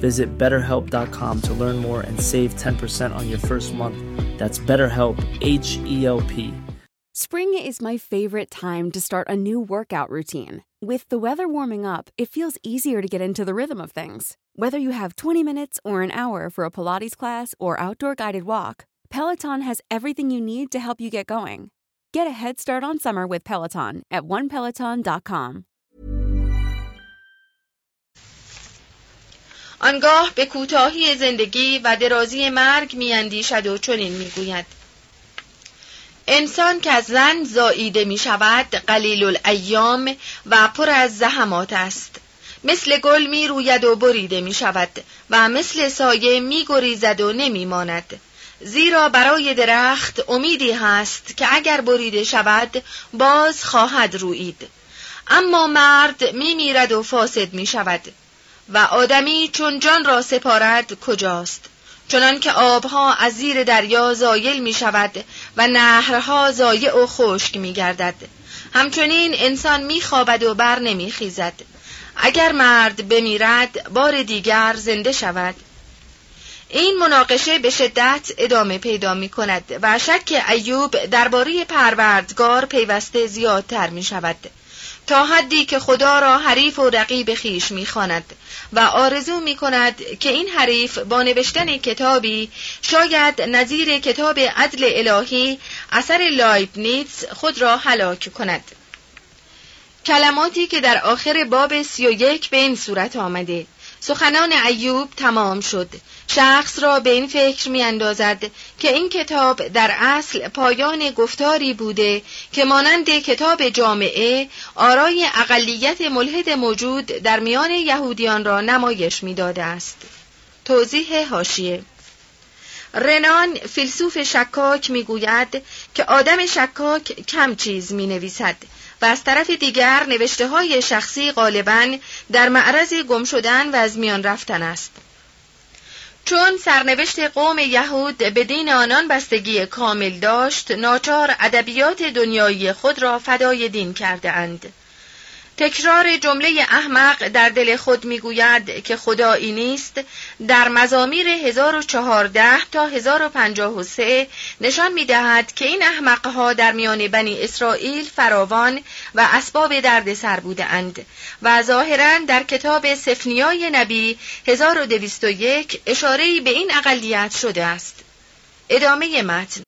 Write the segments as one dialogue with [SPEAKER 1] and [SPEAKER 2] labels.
[SPEAKER 1] Visit betterhelp.com to learn more and save 10% on your first month. That's BetterHelp, H E L P.
[SPEAKER 2] Spring is my favorite time to start a new workout routine. With the weather warming up, it feels easier to get into the rhythm of things. Whether you have 20 minutes or an hour for a Pilates class or outdoor guided walk, Peloton has everything you need to help you get going. Get a head start on summer with Peloton at onepeloton.com.
[SPEAKER 3] آنگاه به کوتاهی زندگی و درازی مرگ میاندیشد و چنین می‌گوید. انسان که از زن زاییده می شود قلیل الایام و پر از زحمات است. مثل گل می روید و بریده می شود و مثل سایه می گریزد و نمی ماند زیرا برای درخت امیدی هست که اگر بریده شود باز خواهد روید. اما مرد می میرد و فاسد می شود و آدمی چون جان را سپارد کجاست؟ چنان که آبها از زیر دریا زایل می شود و نهرها زایع و خشک می گردد همچنین انسان می خوابد و بر نمی خیزد اگر مرد بمیرد بار دیگر زنده شود. این مناقشه به شدت ادامه پیدا می کند و شک ایوب درباره پروردگار پیوسته زیادتر می شود تا حدی که خدا را حریف و رقیب خیش می‌خواند و آرزو می کند که این حریف با نوشتن کتابی شاید نظیر کتاب عدل الهی اثر لایبنیتس خود را هلاک کند. کلماتی که در آخر باب سی و یک به این صورت آمده. سخنان ایوب تمام شد. شخص را به این فکر می اندازد که این کتاب در اصل پایان گفتاری بوده که مانند کتاب جامعه آرای اقلیت ملحد موجود در میان یهودیان را نمایش می‌داده است. توضیح هاشیه رنان فیلسوف شکاک می‌گوید که آدم شکاک کم چیز می نویسد و از طرف دیگر نوشته های شخصی غالبا در معرض گم شدن و از میان رفتن است چون سرنوشت قوم یهود به دین آنان بستگی کامل داشت ناچار ادبیات دنیایی خود را فدای دین کرده اند. تکرار جمله احمق در دل خود می‌گوید که خدایی نیست. در مزامیر 1014 تا 1053 نشان می‌دهد که این احمقها در میان بنی اسرائیل فراوان و اسباب درد سر بوده اند و ظاهرا در کتاب سفنیای نبی 1201 اشاره به این اقلیت شده است. ادامه متن.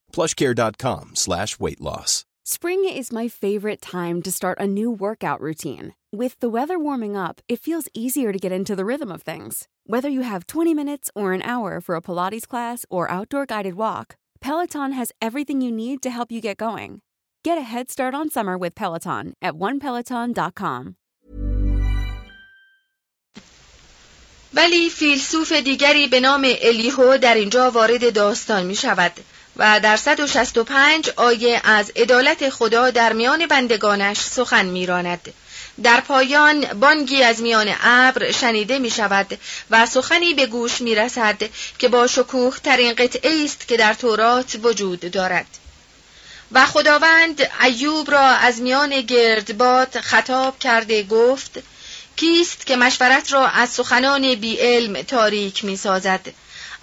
[SPEAKER 4] plushcare.com slash weight loss.
[SPEAKER 2] Spring is my favorite time to start a new workout routine. With the weather warming up, it feels easier to get into the rhythm of things. Whether you have 20 minutes or an hour for a Pilates class or outdoor guided walk, Peloton has everything you need to help you get going. Get a head start on summer with Peloton at onepeloton.com.
[SPEAKER 3] ولی فیلسوف دیگری به نام الیهو در اینجا وارد داستان می شود و در 165 آیه از عدالت خدا در میان بندگانش سخن میراند. در پایان بانگی از میان ابر شنیده می شود و سخنی به گوش می رسد که با شکوه ترین قطعه است که در تورات وجود دارد. و خداوند ایوب را از میان گردباد خطاب کرده گفت کیست که مشورت را از سخنان بی علم تاریک می سازد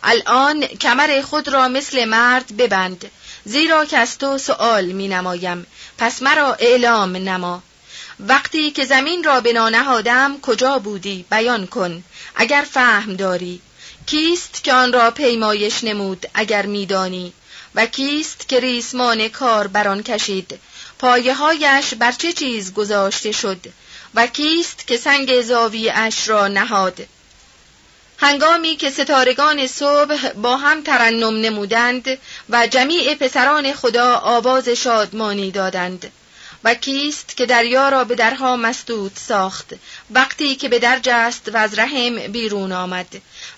[SPEAKER 3] الان کمر خود را مثل مرد ببند زیرا که از تو سؤال می نمایم پس مرا اعلام نما. وقتی که زمین را بنا نهادم کجا بودی؟ بیان کن اگر فهم داری. کیست که آن را پیمایش نمود اگر میدانی؟ و کیست که ریسمان کار بران کشید؟ پایه هایش بر چه چیز گذاشته شد؟ و کیست که سنگ زاوی اش را نهاد؟ هنگامی که ستارگان صبح با هم ترنم نمودند و جمیع پسران خدا آواز شادمانی دادند. و کیست که دریا را به درها مسدود ساخت. وقتی که به درج است و از رحم بیرون آمد.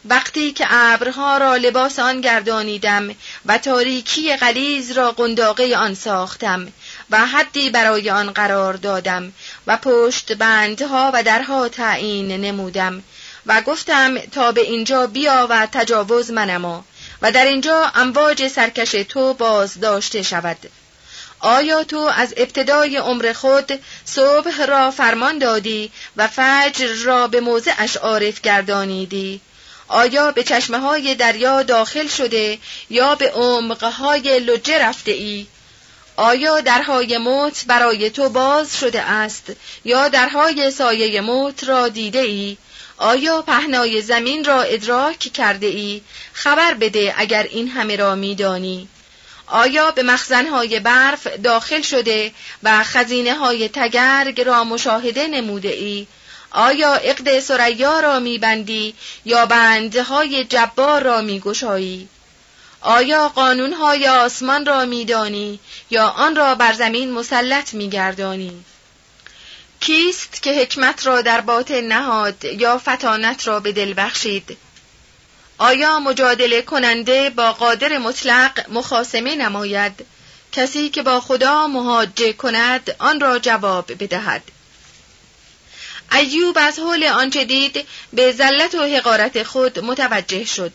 [SPEAKER 3] وقتی که ابرها را لباس آن گردانیدم و تاریکی غلیز را قنداقه آن ساختم و حدی برای آن قرار دادم و پشت بندها و درها تعیین نمودم و گفتم تا به اینجا بیا و تجاوز منما و در اینجا امواج سرکش تو باز داشته شود آیا تو از ابتدای عمر خود صبح را فرمان دادی و فجر را به موضعش عارف گردانیدی آیا به چشمه های دریا داخل شده یا به عمقهای لجه رفته ای؟ آیا درهای موت برای تو باز شده است یا درهای سایه موت را دیده ای؟ آیا پهنای زمین را ادراک کرده ای؟ خبر بده اگر این همه را میدانی. آیا به مخزنهای برف داخل شده و خزینه های تگرگ را مشاهده نموده ای؟ آیا عقد سریا را میبندی یا بندهای جبار را میگشایی؟ آیا قانونهای آسمان را میدانی یا آن را بر زمین مسلط میگردانی؟ کیست که حکمت را در باطن نهاد یا فتانت را به دل بخشید؟ آیا مجادله کننده با قادر مطلق مخاسمه نماید؟ کسی که با خدا مهاجه کند آن را جواب بدهد. ایوب از حول آنچه دید به زلت و حقارت خود متوجه شد.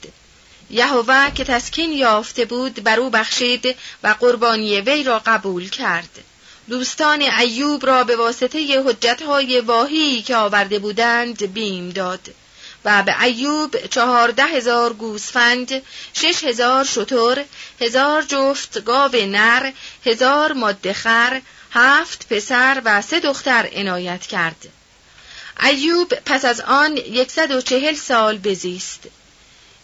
[SPEAKER 3] یهوه که تسکین یافته بود بر او بخشید و قربانی وی را قبول کرد. دوستان ایوب را به واسطه حجتهای واهی که آورده بودند بیم داد و به ایوب چهارده هزار گوسفند، شش هزار شتر، هزار جفت گاو نر، هزار مادخر، هفت پسر و سه دختر عنایت کرد. ایوب پس از آن یکصد و چهل سال بزیست.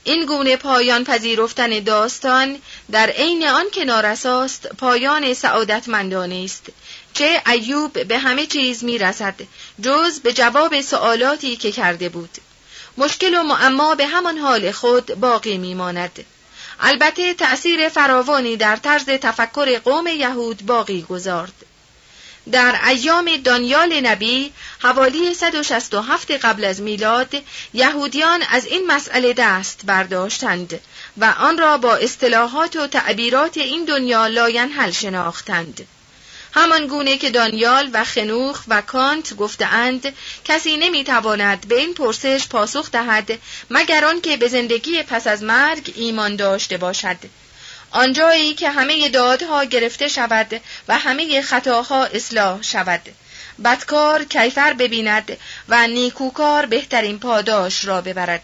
[SPEAKER 3] این گونه پایان پذیرفتن داستان در عین آن که نارساست پایان سعادتمندانه است چه ایوب به همه چیز می رسد جز به جواب سوالاتی که کرده بود. مشکل و معما به همان حال خود باقی میماند. البته تأثیر فراوانی در طرز تفکر قوم یهود باقی گذارد. در ایام دانیال نبی حوالی 167 قبل از میلاد یهودیان از این مسئله دست برداشتند و آن را با اصطلاحات و تعبیرات این دنیا لاینحل شناختند. همان گونه که دانیال و خنوخ و کانت گفتهاند کسی نمی‌تواند به این پرسش پاسخ دهد مگر آنکه به زندگی پس از مرگ ایمان داشته باشد. آنجایی که همه دادها گرفته شود و همه خطاها اصلاح شود بدکار کیفر ببیند و نیکوکار بهترین پاداش را ببرد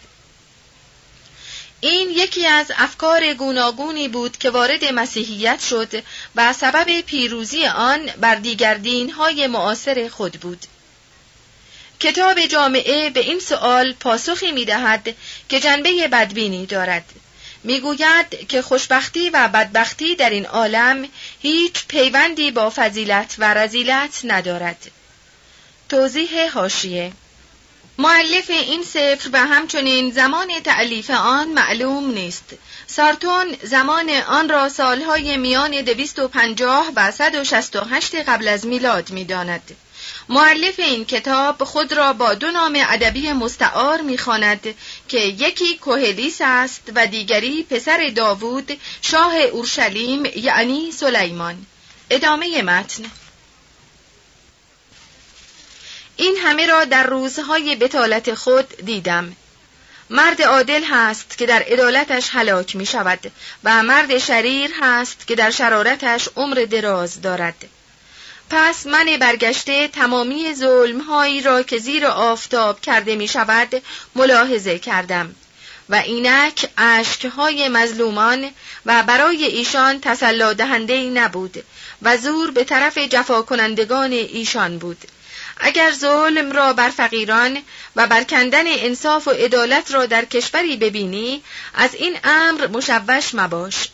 [SPEAKER 3] این یکی از افکار گوناگونی بود که وارد مسیحیت شد و سبب پیروزی آن بر دیگر دینهای معاصر خود بود. کتاب جامعه به این سؤال پاسخی می دهد که جنبه بدبینی دارد. می‌گوید که خوشبختی و بدبختی در این عالم هیچ پیوندی با فضیلت و رزیلت ندارد. توضیح هاشیه معلف این سفر و همچنین زمان تعلیف آن معلوم نیست سارتون زمان آن را سالهای میان 250 و 168 قبل از میلاد می‌داند. معلف این کتاب خود را با دو نام ادبی مستعار می‌خواند که یکی کوهلیس است و دیگری پسر داوود شاه اورشلیم یعنی سلیمان. ادامه متن. این همه را در روزهای بتالت خود دیدم. مرد عادل هست که در عدالتش هلاک می شود و مرد شریر هست که در شرارتش عمر دراز دارد. پس من برگشته تمامی ظلمهایی را که زیر آفتاب کرده می شود ملاحظه کردم و اینک اشکهای مظلومان و برای ایشان تسلا دهنده نبود و زور به طرف جفا کنندگان ایشان بود. اگر ظلم را بر فقیران و بر کندن انصاف و عدالت را در کشوری ببینی از این امر مشوش مباش.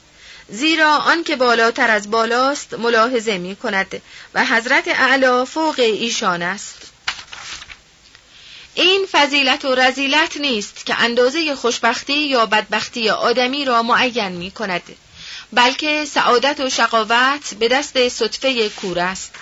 [SPEAKER 3] زیرا آنکه بالاتر از بالاست ملاحظه می کند و حضرت اعلی فوق ایشان است. این فضیلت و رزیلت نیست که اندازه خوشبختی یا بدبختی آدمی را معین می کند بلکه سعادت و شقاوت به دست صدفه کور است.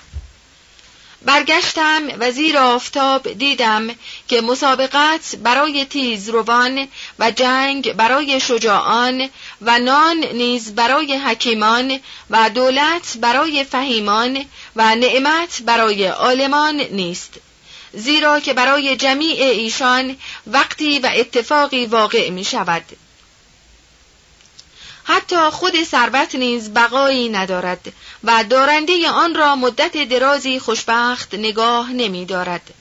[SPEAKER 3] برگشتم و زیر آفتاب دیدم که مسابقت برای تیز روان و جنگ برای شجاعان و نان نیز برای حکیمان و دولت برای فهیمان و نعمت برای عالمان نیست. زیرا که برای جمیع ایشان وقتی و اتفاقی واقع می شود حتی خود ثروت نیز بقایی ندارد و دارنده آن را مدت درازی خوشبخت نگاه نمی دارد.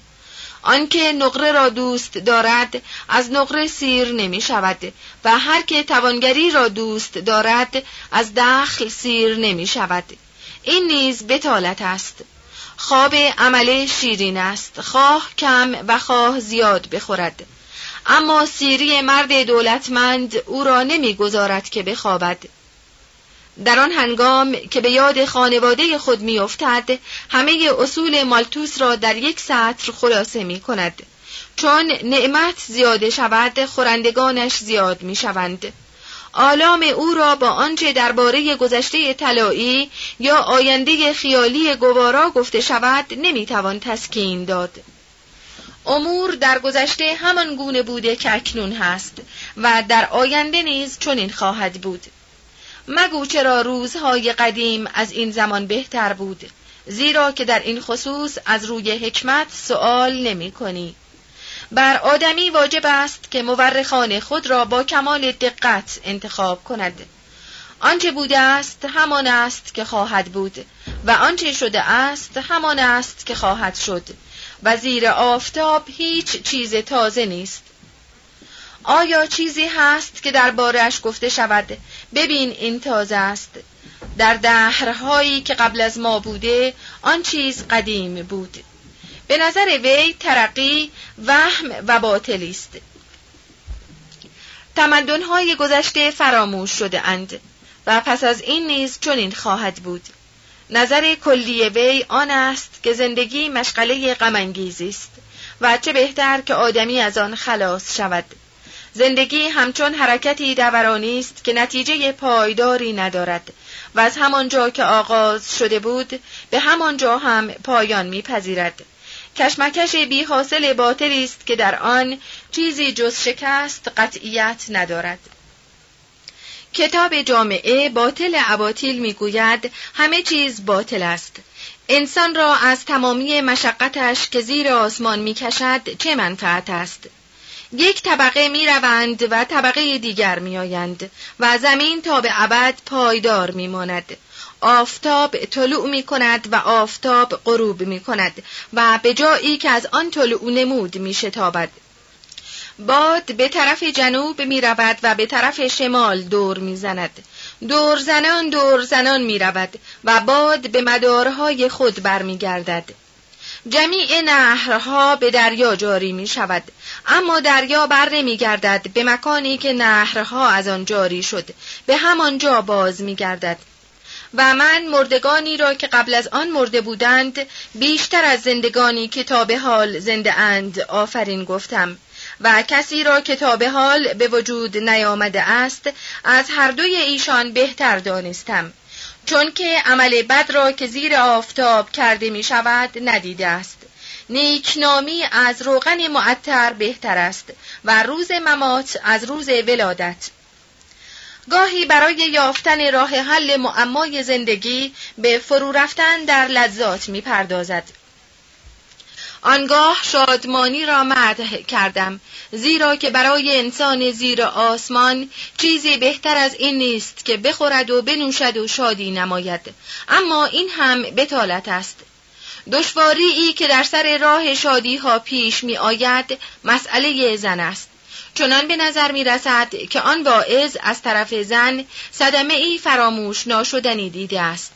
[SPEAKER 3] آنکه نقره را دوست دارد از نقره سیر نمی شود و هر که توانگری را دوست دارد از دخل سیر نمی شود. این نیز بتالت است. خواب عمل شیرین است. خواه کم و خواه زیاد بخورد. اما سیری مرد دولتمند او را نمی‌گذارد که بخوابد. در آن هنگام که به یاد خانواده خود میافتد همه اصول مالتوس را در یک سطر خلاصه می کند چون نعمت زیاده شود خورندگانش زیاد می شوند آلام او را با آنچه درباره گذشته طلایی یا آینده خیالی گوارا گفته شود نمی‌توان تسکین داد. امور در گذشته همان گونه بوده که اکنون هست و در آینده نیز چنین خواهد بود. مگو چرا روزهای قدیم از این زمان بهتر بود زیرا که در این خصوص از روی حکمت سؤال نمی کنی. بر آدمی واجب است که مورخان خود را با کمال دقت انتخاب کند. آنچه بوده است همان است که خواهد بود و آنچه شده است همان است که خواهد شد. و زیر آفتاب هیچ چیز تازه نیست. آیا چیزی هست که دربارهش گفته شود؟ ببین این تازه است. در دهرهایی که قبل از ما بوده آن چیز قدیم بود. به نظر وی ترقی وهم و باطلی است. تمدنهای گذشته فراموش شده اند و پس از این نیز چنین خواهد بود. نظر کلی وی آن است که زندگی مشغله غمانگیزی است و چه بهتر که آدمی از آن خلاص شود. زندگی همچون حرکتی دورانی است که نتیجه پایداری ندارد و از همانجا که آغاز شده بود به همانجا هم پایان میپذیرد. کشمکش بی حاصل باطلی است که در آن چیزی جز شکست قطعیت ندارد. کتاب جامعه باطل عباطیل می‌گوید همه چیز باطل است انسان را از تمامی مشقتش که زیر آسمان می‌کشد چه منفعت است یک طبقه می روند و طبقه دیگر می آیند و زمین تا به ابد پایدار می ماند. آفتاب طلوع می کند و آفتاب غروب می کند و به جایی که از آن طلوع نمود می شتابد. باد به طرف جنوب می رود و به طرف شمال دور می زند. دور زنان دور زنان می رود و باد به مدارهای خود برمی گردد. جمیع نهرها به دریا جاری می شود اما دریا بر نمی گردد به مکانی که نهرها از آن جاری شد به همان جا باز می گردد و من مردگانی را که قبل از آن مرده بودند بیشتر از زندگانی که تا به حال زنده اند آفرین گفتم و کسی را که تا به حال به وجود نیامده است از هر دوی ایشان بهتر دانستم. چون که عمل بد را که زیر آفتاب کرده می شود ندیده است. نیکنامی از روغن معطر بهتر است و روز ممات از روز ولادت. گاهی برای یافتن راه حل معمای زندگی به فرو رفتن در لذات می پردازد. آنگاه شادمانی را مدح کردم زیرا که برای انسان زیر آسمان چیزی بهتر از این نیست که بخورد و بنوشد و شادی نماید. اما این هم بتالت است. دشواری ای که در سر راه شادی ها پیش می آید مسئله زن است. چنان به نظر می رسد که آن واعظ از طرف زن صدمه ای فراموش ناشدنی دیده است.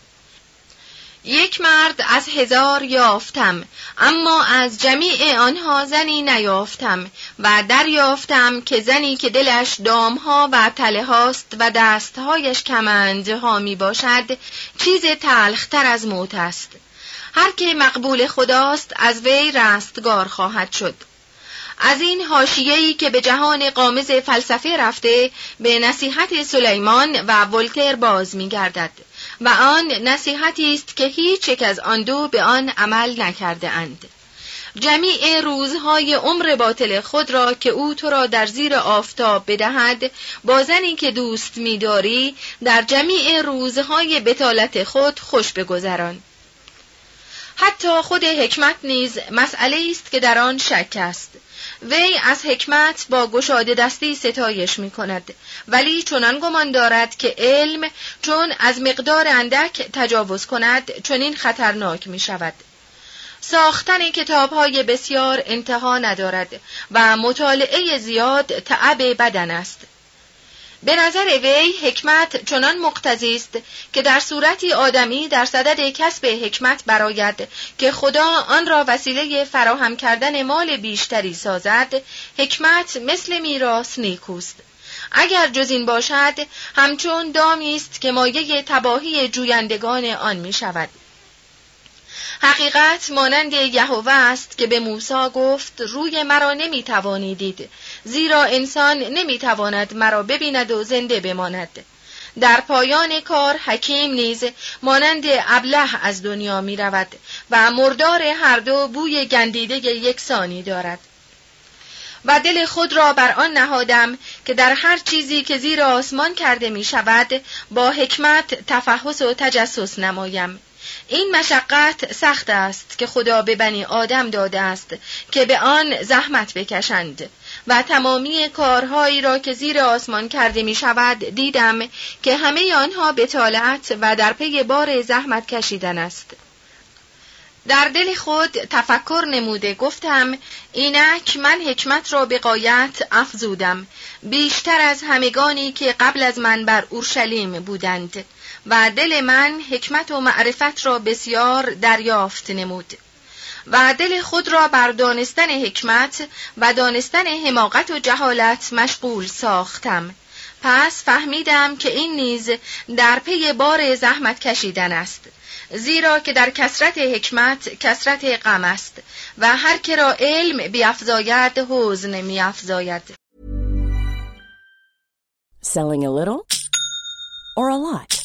[SPEAKER 3] یک مرد از هزار یافتم اما از جمیع آنها زنی نیافتم و دریافتم که زنی که دلش دامها و تله هاست و دستهایش ها می باشد چیز تلختر از موت است. هر که مقبول خداست از وی رستگار خواهد شد. از این حاشیه‌ای که به جهان قامز فلسفه رفته به نصیحت سلیمان و ولتر باز می‌گردد. و آن نصیحتی است که هیچ یک از آن دو به آن عمل نکرده اند. جمیع روزهای عمر باطل خود را که او تو را در زیر آفتاب بدهد با زنی که دوست می‌داری در جمیع روزهای بتالت خود خوش بگذران حتی خود حکمت نیز مسئله است که در آن شک است. وی از حکمت با گشاده دستی ستایش می کند ولی چنان گمان دارد که علم چون از مقدار اندک تجاوز کند چنین خطرناک می شود ساختن کتاب های بسیار انتها ندارد و مطالعه زیاد تعب بدن است. به نظر وی حکمت چنان مقتضی است که در صورتی آدمی در صدد کسب حکمت براید که خدا آن را وسیله فراهم کردن مال بیشتری سازد حکمت مثل میراث نیکوست. اگر جز این باشد همچون دامی است که مایه تباهی جویندگان آن می شود حقیقت مانند یهوه است که به موسی گفت روی مرا نمی دید زیرا انسان نمی تواند مرا ببیند و زنده بماند. در پایان کار حکیم نیز مانند ابله از دنیا می رود و مردار هر دو بوی گندیده یکسانی دارد. و دل خود را بر آن نهادم که در هر چیزی که زیر آسمان کرده می شود با حکمت تفحص و تجسس نمایم. این مشقت سخت است که خدا به بنی آدم داده است که به آن زحمت بکشند. و تمامی کارهایی را که زیر آسمان کرده می شود دیدم که همه آنها بتالت و در پی بار زحمت کشیدن است. در دل خود تفکر نموده گفتم اینک من حکمت را به قایت افزودم. بیشتر از همگانی که قبل از من بر اورشلیم بودند و دل من حکمت و معرفت را بسیار دریافت نمود. و دل خود را بر دانستن حکمت و دانستن حماقت و جهالت مشغول ساختم. پس فهمیدم که این نیز در پی بار زحمت کشیدن است زیرا که در کسرت حکمت کسرت غم است و هر که را علم بیافزاید حزن میافزاید.
[SPEAKER 5] Selling a little or a lot?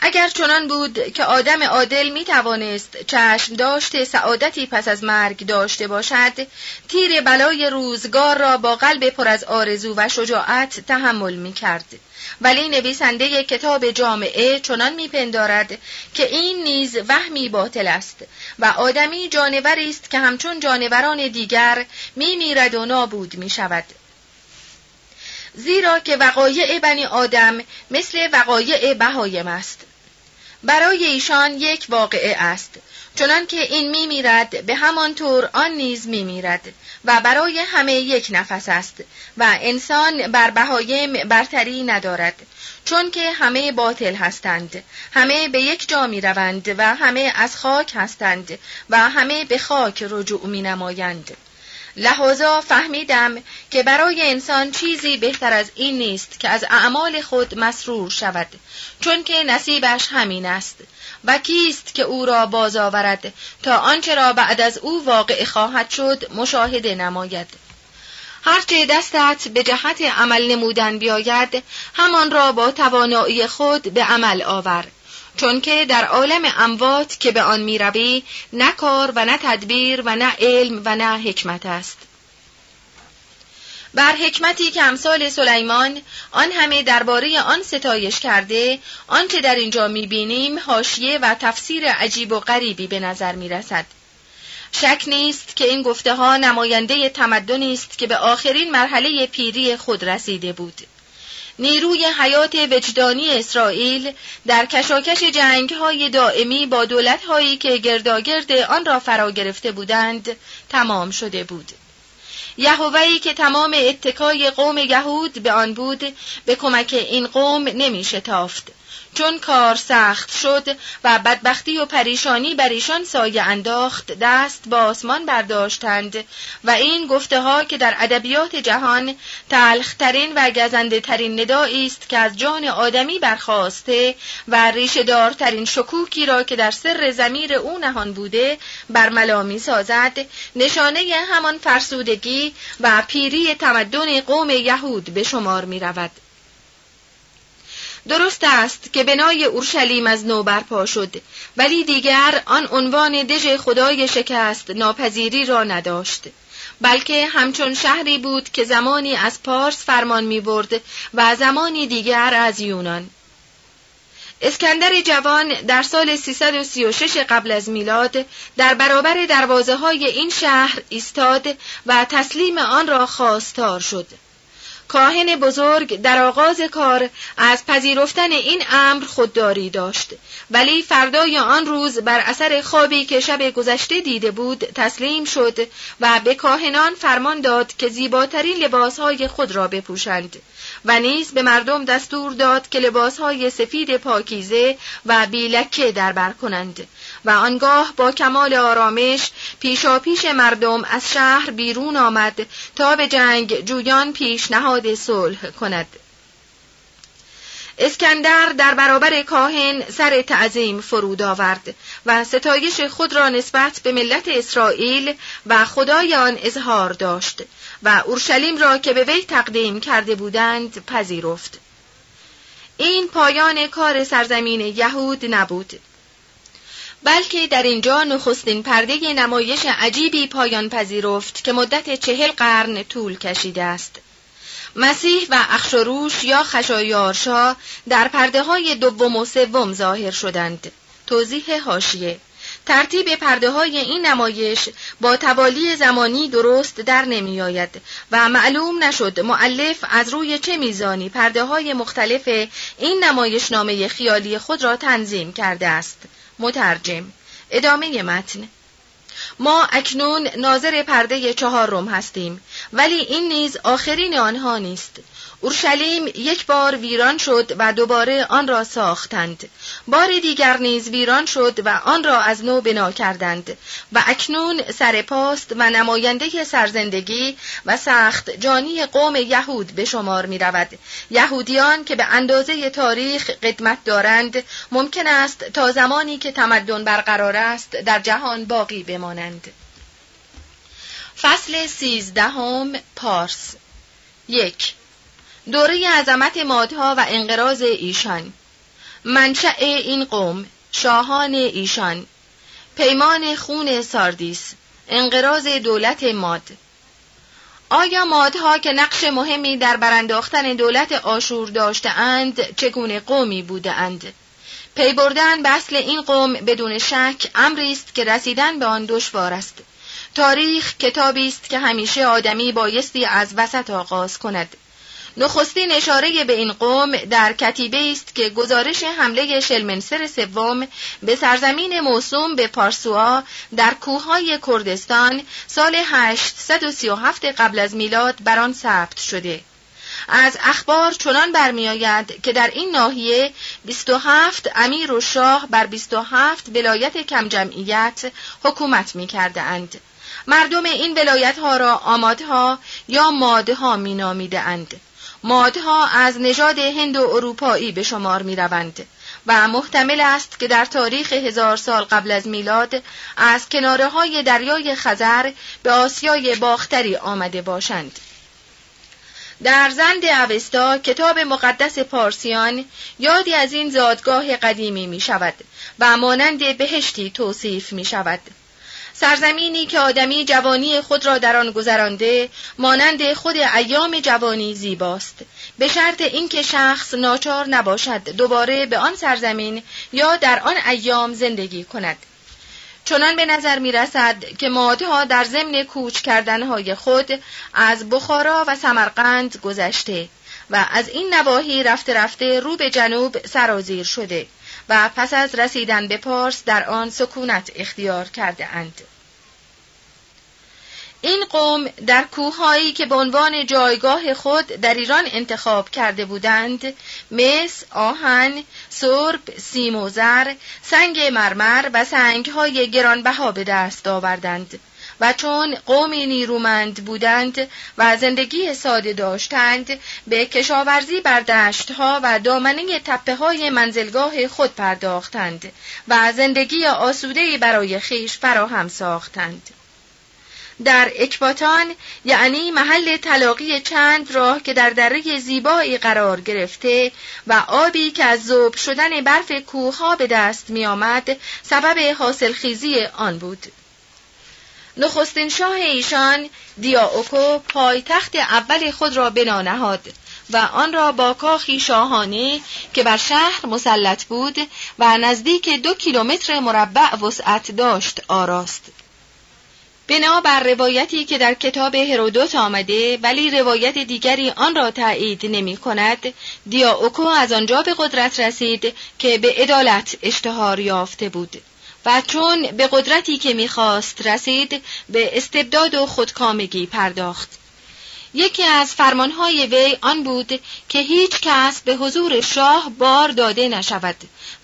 [SPEAKER 3] اگر چنان بود که آدم عادل می توانست چشم داشته سعادتی پس از مرگ داشته باشد تیر بلای روزگار را با قلب پر از آرزو و شجاعت تحمل می کرد ولی نویسنده کتاب جامعه چنان میپندارد که این نیز وهمی باطل است و آدمی جانوری است که همچون جانوران دیگر میمیرد و نابود می شود زیرا که وقایع بنی آدم مثل وقایع بهایم است. برای ایشان یک واقعه است. چنان که این میمیرد به همان طور آن نیز میمیرد و برای همه یک نفس است و انسان بر بهایم برتری ندارد. چون که همه باطل هستند همه به یک جا می روند و همه از خاک هستند و همه به خاک رجوع می نمایند لحاظا فهمیدم که برای انسان چیزی بهتر از این نیست که از اعمال خود مسرور شود چون که نصیبش همین است. و کیست که او را باز آورد تا آنچه را بعد از او واقع خواهد شد مشاهده نماید. هرچه دستت به جهت عمل نمودن بیاید همان را با توانایی خود به عمل آور. چون که در عالم اموات که به آن می روی نه کار و نه تدبیر و نه علم و نه حکمت است. بر حکمتی که امثال سلیمان آن همه درباره آن ستایش کرده آنچه در اینجا می‌بینیم حاشیه و تفسیر عجیب و غریبی به نظر می‌رسد. شک نیست که این گفته ها نماینده تمدنی است که به آخرین مرحله پیری خود رسیده بود. نیروی حیات وجدانی اسرائیل در کشاکش جنگ های دائمی با دولت هایی که گرداگرد آن را فرا گرفته بودند تمام شده بود. یهوهی که تمام اتکای قوم یهود به آن بود به کمک این قوم نمی شتافت. چون کار سخت شد و بدبختی و پریشانی بر ایشان سایه انداخت دست با آسمان برداشتند و این گفته ها که در ادبیات جهان تلخترین و گزنده ترین ندایی است که از جان آدمی برخواسته و ریشه دارترین شکوکی را که در سر زمیر او نهان بوده برملا می سازد نشانه همان فرسودگی و پیری تمدن قوم یهود به شمار می رود. درست است که بنای اورشلیم از نو برپا شد ولی دیگر آن عنوان دژ خدای شکست ناپذیری را نداشت. بلکه همچون شهری بود که زمانی از پارس فرمان می برد و زمانی دیگر از یونان. اسکندر جوان در سال 336 قبل از میلاد در برابر دروازه های این شهر ایستاد و تسلیم آن را خواستار شد. کاهن بزرگ در آغاز کار از پذیرفتن این امر خودداری داشت. ولی فردای آن روز بر اثر خوابی که شب گذشته دیده بود تسلیم شد و به کاهنان فرمان داد که زیباترین لباسهای خود را بپوشند و نیز به مردم دستور داد که لباسهای سفید پاکیزه و بیلکه دربر کنند. و آنگاه با کمال آرامش پیشا پیش مردم از شهر بیرون آمد تا به جنگ جویان پیشنهاد صلح کند. اسکندر در برابر کاهن سر تعظیم فرود آورد و ستایش خود را نسبت به ملت اسرائیل و خدای آن اظهار داشت و اورشلیم را که به وی تقدیم کرده بودند پذیرفت. این پایان کار سرزمین یهود نبود. بلکه در اینجا نخستین پرده نمایش عجیبی پایان پذیرفت که مدت چهل قرن طول کشیده است. مسیح و اخشروش یا خشایارشا در پرده های دوم و سوم ظاهر شدند. توضیح هاشیه ترتیب پرده های این نمایش با توالی زمانی درست در نمی آید و معلوم نشد معلف از روی چه میزانی پرده های مختلف این نمایش نامه خیالی خود را تنظیم کرده است. مترجم. ادامه متن. ما اکنون ناظر پرده چهار روم هستیم ولی این نیز آخرین آنها نیست. اورشلیم یک بار ویران شد و دوباره آن را ساختند. بار دیگر نیز ویران شد و آن را از نو بنا کردند و اکنون سرپاست و نماینده سرزندگی و سخت جانی قوم یهود به شمار می رود. یهودیان که به اندازه تاریخ قدمت دارند ممکن است تا زمانی که تمدن برقرار است در جهان باقی بمانند. فصل سیزدهم پارس. یک دوره عظمت مادها و انقراض ایشان. منشأ این قوم شاهان ایشان. پیمان خون ساردیس انقراض دولت ماد. آیا مادها که نقش مهمی در برانداختن دولت آشور داشتهاند چگونه قومی بودند پی بردن به اصل این قوم بدون شک امری است که رسیدن به آن دشوار است. تاریخ کتابی است که همیشه آدمی بایستی از وسط آغاز کند. نخستین اشاره به این قوم در کتیبه است که گزارش حمله شلمنسر سوم به سرزمین موسوم به پارسوا در کوههای کردستان سال 837 قبل از میلاد بر آن ثبت شده از اخبار چنان برمیآید که در این ناحیه 27 امیر و شاه بر 27 ولایت کم جمعیت حکومت می کرده اند. مردم این ولایت ها را آمادها یا مادها می نامیده اند. مادها از نژاد هند و اروپایی به شمار می روند و محتمل است که در تاریخ هزار سال قبل از میلاد از کناره های دریای خزر به آسیای باختری آمده باشند. در زند اوستا کتاب مقدس پارسیان یادی از این زادگاه قدیمی می شود و مانند بهشتی توصیف می شود. سرزمینی که آدمی جوانی خود را در آن گذرانده مانند خود ایام جوانی زیباست. به شرط اینکه شخص ناچار نباشد دوباره به آن سرزمین یا در آن ایام زندگی کند. چنان به نظر می رسد که مادها در ضمن کوچ کردنهای خود از بخارا و سمرقند گذشته و از این نواحی رفته رفته رو به جنوب سرازیر شده. و پس از رسیدن به پارس در آن سکونت اختیار کرده اند. این قوم در کوههایی که به عنوان جایگاه خود در ایران انتخاب کرده بودند مس، آهن، سرب، سیم و زر، سنگ مرمر و سنگهای گرانبها به دست آوردند و چون قومی نیرومند بودند و زندگی ساده داشتند به کشاورزی بر دشتها و دامنه تپه های منزلگاه خود پرداختند و زندگی آسودهی برای خیش فراهم ساختند. در اکباتان یعنی محل تلاقی چند راه که در دره زیبایی قرار گرفته و آبی که از ذوب شدن برف کوهها به دست می آمد سبب حاصلخیزی آن بود. نخستین شاه ایشان دیاوکو پایتخت اول خود را بنا نهاد و آن را با کاخی شاهانه که بر شهر مسلط بود و نزدیک دو کیلومتر مربع وسعت داشت آراست. بنا بر روایتی که در کتاب هرودوت آمده ولی روایت دیگری آن را تایید نمی کند دیاوکو از آنجا به قدرت رسید که به عدالت اشتهار یافته بود و چون به قدرتی که می‌خواست رسید به استبداد و خودکامگی پرداخت. یکی از فرمانهای وی آن بود که هیچ کس به حضور شاه بار داده نشود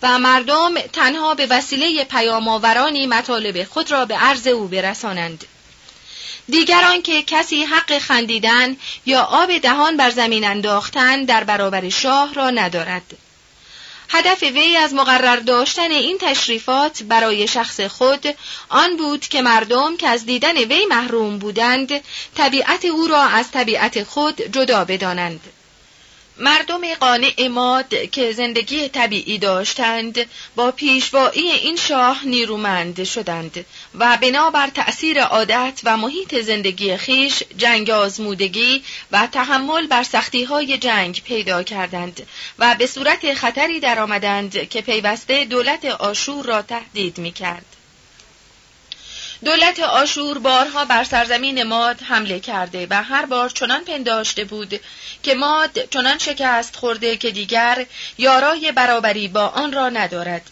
[SPEAKER 3] و مردم تنها به وسیله پیامآورانی مطالب خود را به عرض او برسانند. دیگران که کسی حق خندیدن یا آب دهان بر زمین انداختن در برابر شاه را ندارد. هدف وی از مقرر داشتن این تشریفات برای شخص خود آن بود که مردم که از دیدن وی محروم بودند طبیعت او را از طبیعت خود جدا بدانند. مردم قانع ماد که زندگی طبیعی داشتند با پیشوایی این شاه نیرومند شدند و بنابر تأثیر عادت و محیط زندگی خیش جنگ آزمودگی و تحمل بر سختی های جنگ پیدا کردند و به صورت خطری درآمدند که پیوسته دولت آشور را تهدید می کرد. دولت آشور بارها بر سرزمین ماد حمله کرده و هر بار چنان پنداشته بود که ماد چنان شکست خورده که دیگر یارای برابری با آن را ندارد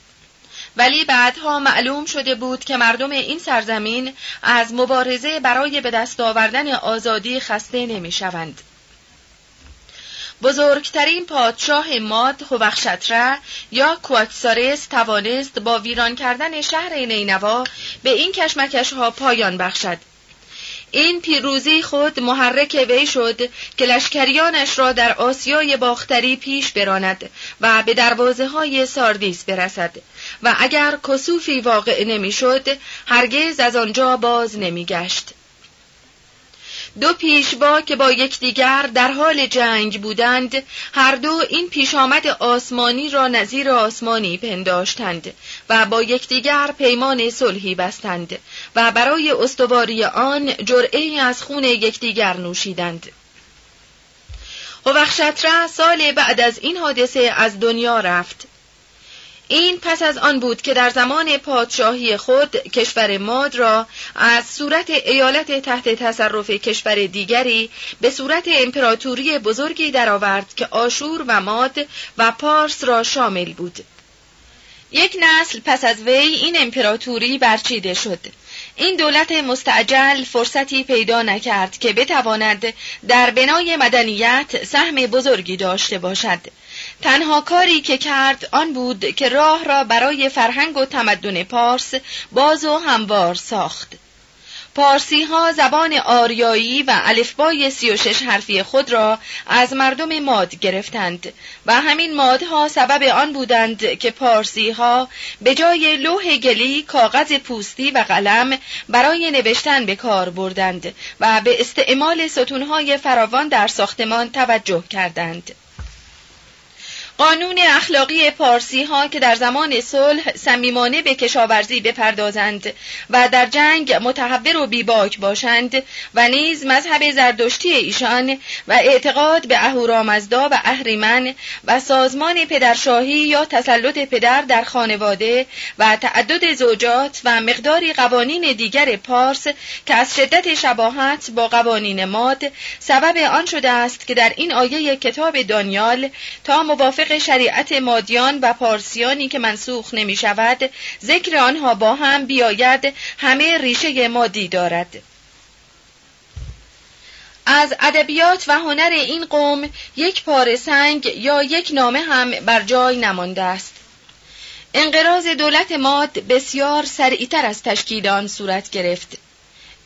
[SPEAKER 3] ولی بعدها معلوم شده بود که مردم این سرزمین از مبارزه برای به دست آوردن آزادی خسته نمی شوند. بزرگترین پادشاه ماد هوخشتره یا کوکسارس توانست با ویران کردن شهر نینوا به این کشمکش ها پایان بخشد این پیروزی خود محرک وی شد که لشکریانش را در آسیای باختری پیش براند و به دروازه های ساردیس برسد و اگر کسوفی واقع نمی‌شد هرگز از آنجا باز نمیگشت. دو پیشوا که با یکدیگر در حال جنگ بودند هر دو این پیش آمد آسمانی را نظیر آسمانی پنداشتند و با یکدیگر پیمان صلحی بستند و برای استواری آن جرعه از خون یکدیگر نوشیدند. هوخشتره سال بعد از این حادثه از دنیا رفت. این پس از آن بود که در زمان پادشاهی خود کشور ماد را از صورت ایالت تحت تصرف کشور دیگری به صورت امپراتوری بزرگی درآورد که آشور و ماد و پارس را شامل بود. یک نسل پس از وی این امپراتوری برچیده شد. این دولت مستعجل فرصتی پیدا نکرد که بتواند در بنای مدنیت سهم بزرگی داشته باشد. تنها کاری که کرد آن بود که راه را برای فرهنگ و تمدن پارس باز و هموار ساخت. پارسی ها زبان آریایی و الفبای سی و شش حرفی خود را از مردم ماد گرفتند و همین مادها سبب آن بودند که پارسی ها به جای لوح گلی کاغذ پوستی و قلم برای نوشتن به کار بردند و به استعمال ستونهای فراوان در ساختمان توجه کردند. قانون اخلاقی پارسی ها که در زمان صلح صمیمانه به کشاورزی بپردازند و در جنگ متحور و بیباک باشند و نیز مذهب زردشتی ایشان و اعتقاد به اهورامزدا و اهریمن و سازمان پدرشاهی یا تسلط پدر در خانواده و تعدد زوجات و مقداری قوانین دیگر پارس که از شدت شباهت با قوانین ماد سبب آن شده است که در این آیه کتاب دانیال تا موافق شریعت مادیان و پارسیانی که منسوخ نمی شود ذکر آنها با هم بیاید همه ریشه مادی دارد. از ادبیات و هنر این قوم یک پاره سنگ یا یک نامه هم بر جای نمانده است. انقراض دولت ماد بسیار سریعتر از تشکیل آن صورت گرفت.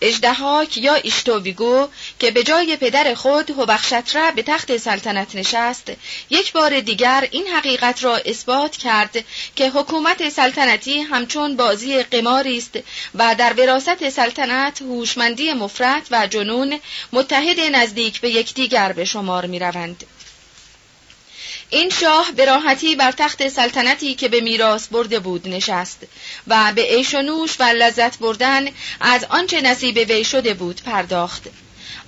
[SPEAKER 3] اجدهاک یا اشتوویگو که به جای پدر خود هوبخشتره به تخت سلطنت نشست یک بار دیگر این حقیقت را اثبات کرد که حکومت سلطنتی همچون بازی قماری است و در وراست سلطنت هوشمندی مفرد و جنون متحد نزدیک به یکدیگر به شمار می روند. این شاه به راحتی بر تخت سلطنتی که به میراث برده بود نشست و به عیش و نوش و لذت بردن از آنچه نصیب وی شده بود پرداخت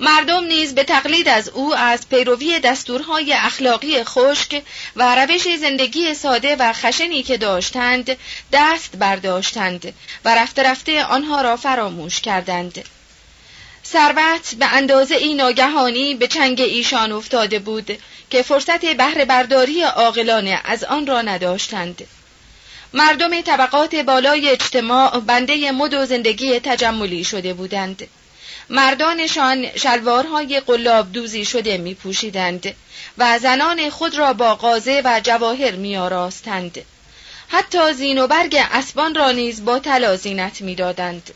[SPEAKER 3] مردم نیز به تقلید از او از پیروی دستورهای اخلاقی خشک و روش زندگی ساده و خشنی که داشتند دست برداشتند و رفته رفته آنها را فراموش کردند. ثروت به اندازه ای ناگهانی به چنگ ایشان افتاده بود که فرصت بهره برداری عاقلانه از آن را نداشتند. مردم طبقات بالای اجتماع بنده مد و زندگی تجملی شده بودند. مردانشان شلوارهای قلاب دوزی شده می پوشیدند و زنان خود را با غازه و جواهر می آراستند. حتی زین و برگ اسبان را نیز با طلا زینت می دادند.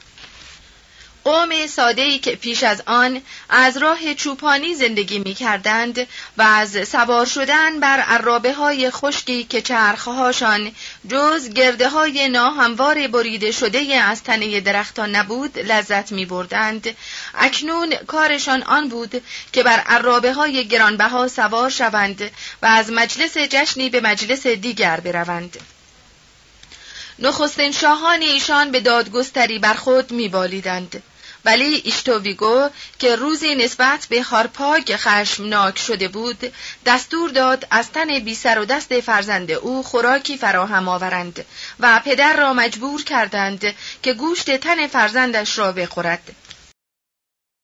[SPEAKER 3] قوم ساده که پیش از آن از راه چوپانی زندگی می کردند و از سوار شدن بر عرابه های خشکی که چرخهاشان جز گرده های ناهموار بریده شده از تنه درختان نبود لذت می بردند. اکنون کارشان آن بود که بر عرابه های گرانبها سوار شوند و از مجلس جشنی به مجلس دیگر بروند. نخستین شاهان ایشان به دادگستری بر خود میبالیدند ولی ایشتوویگو که روزی نسبت به هارپاگ خشمناک شده بود دستور داد از تن بی سر و دست فرزند او خوراکی فراهم آورند و پدر را مجبور کردند که گوشت تن فرزندش را بخورد